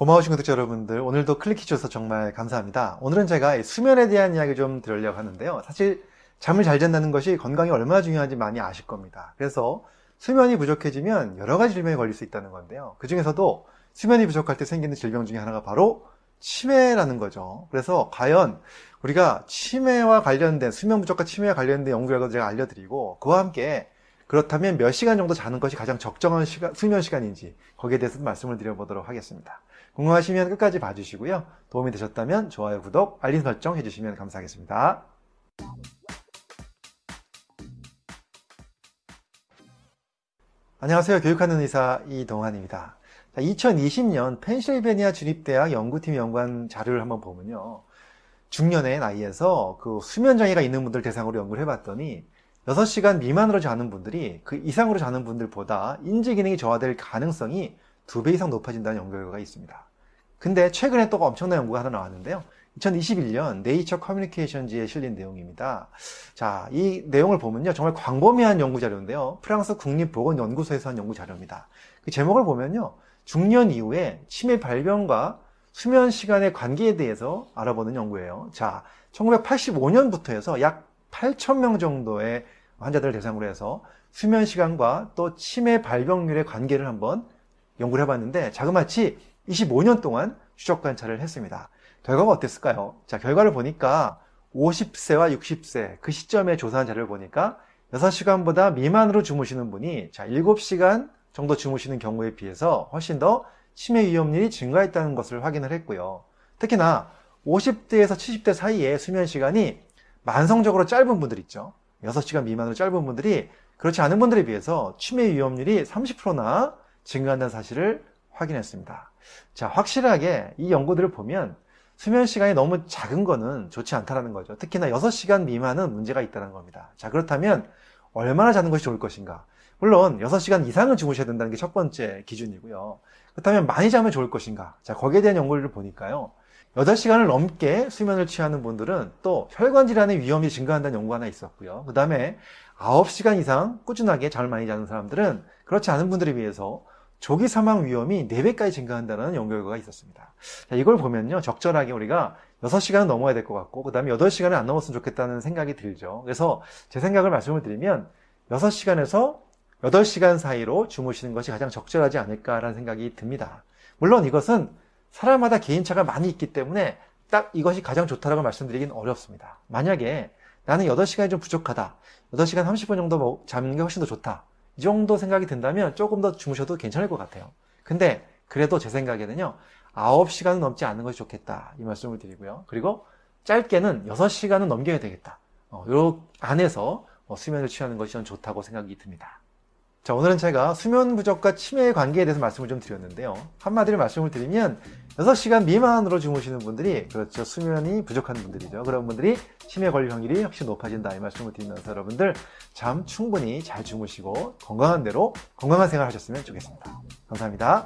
고마우신 구독자 여러분들, 오늘도 클릭해 주셔서 정말 감사합니다. 오늘은 제가 수면에 대한 이야기 좀 드리려고 하는데요. 사실 잠을 잘 잔다는 것이 건강에 얼마나 중요한지 많이 아실 겁니다. 그래서 수면이 부족해지면 여러 가지 질병에 걸릴 수 있다는 건데요. 그 중에서도 수면이 부족할 때 생기는 질병 중에 하나가 바로 치매라는 거죠. 그래서 과연 우리가 치매와 관련된 수면 부족과 치매와 관련된 연구 결과도 제가 알려드리고 그와 함께 그렇다면 몇 시간 정도 자는 것이 가장 적정한 시간, 수면 시간인지 거기에 대해서 말씀을 드려보도록 하겠습니다. 궁금하시면 끝까지 봐주시고요. 도움이 되셨다면 좋아요, 구독, 알림 설정 해주시면 감사하겠습니다. 안녕하세요. 교육하는 의사 이동환입니다. 2020년 펜실베니아 주립대학 연구팀 연구한 자료를 한번 보면요. 중년의 나이에서 그 수면장애가 있는 분들 대상으로 연구를 해봤더니 6시간 미만으로 자는 분들이 그 이상으로 자는 분들보다 인지 기능이 저하될 가능성이 2배 이상 높아진다는 연구 결과가 있습니다. 근데 최근에 또 엄청난 연구가 하나 나왔는데요. 2021년 네이처 커뮤니케이션지에 실린 내용입니다. 자, 이 내용을 보면요. 정말 광범위한 연구 자료인데요. 프랑스 국립보건연구소에서 한 연구 자료입니다. 그 제목을 보면요. 중년 이후에 치매 발병과 수면 시간의 관계에 대해서 알아보는 연구예요. 자, 1985년부터 해서 약 8,000명 정도의 환자들을 대상으로 해서 수면 시간과 또 치매 발병률의 관계를 한번 연구를 해봤는데 자그마치 25년 동안 추적 관찰을 했습니다. 결과가 어땠을까요? 자, 결과를 보니까 50세와 60세 그 시점에 조사한 자료를 보니까 6시간보다 미만으로 주무시는 분이 자, 7시간 정도 주무시는 경우에 비해서 훨씬 더 치매 위험률이 증가했다는 것을 확인을 했고요. 특히나 50대에서 70대 사이에 수면 시간이 만성적으로 짧은 분들 있죠. 6시간 미만으로 짧은 분들이 그렇지 않은 분들에 비해서 치매 위험률이 30%나 증가한다는 사실을 확인했습니다. 자, 확실하게 이 연구들을 보면 수면 시간이 너무 작은 거는 좋지 않다는 거죠. 특히나 6시간 미만은 문제가 있다는 겁니다. 자, 그렇다면 얼마나 자는 것이 좋을 것인가? 물론 6시간 이상은 주무셔야 된다는 게 첫 번째 기준이고요. 그렇다면 많이 자면 좋을 것인가? 자, 거기에 대한 연구를 보니까요. 8시간을 넘게 수면을 취하는 분들은 또 혈관 질환의 위험이 증가한다는 연구가 하나 있었고요. 그 다음에 9시간 이상 꾸준하게 잠을 많이 자는 사람들은 그렇지 않은 분들에 비해서 조기 사망 위험이 4배까지 증가한다는 연구 결과가 있었습니다. 자, 이걸 보면요. 적절하게 우리가 6시간은 넘어야 될 것 같고, 그 다음에 8시간은 안 넘었으면 좋겠다는 생각이 들죠. 그래서 제 생각을 말씀을 드리면 6시간에서 8시간 사이로 주무시는 것이 가장 적절하지 않을까라는 생각이 듭니다. 물론 이것은 사람마다 개인차가 많이 있기 때문에 딱 이것이 가장 좋다라고 말씀드리긴 어렵습니다. 만약에 나는 8시간이 좀 부족하다. 8시간 30분 정도 뭐 자는 게 훨씬 더 좋다. 이 정도 생각이 든다면 조금 더 주무셔도 괜찮을 것 같아요. 근데 그래도 제 생각에는요. 9시간은 넘지 않는 것이 좋겠다. 이 말씀을 드리고요. 그리고 짧게는 6시간은 넘겨야 되겠다. 어, 요 안에서 어, 수면을 취하는 것이 전 좋다고 생각이 듭니다. 자, 오늘은 제가 수면 부족과 치매의 관계에 대해서 말씀을 좀 드렸는데요. 한마디로 말씀을 드리면 6시간 미만으로 주무시는 분들이 그렇죠. 수면이 부족한 분들이죠. 그런 분들이 치매 걸릴 확률이 훨씬 높아진다 이 말씀을 드리면서 여러분들 잠 충분히 잘 주무시고 건강한 대로 건강한 생활 하셨으면 좋겠습니다. 감사합니다.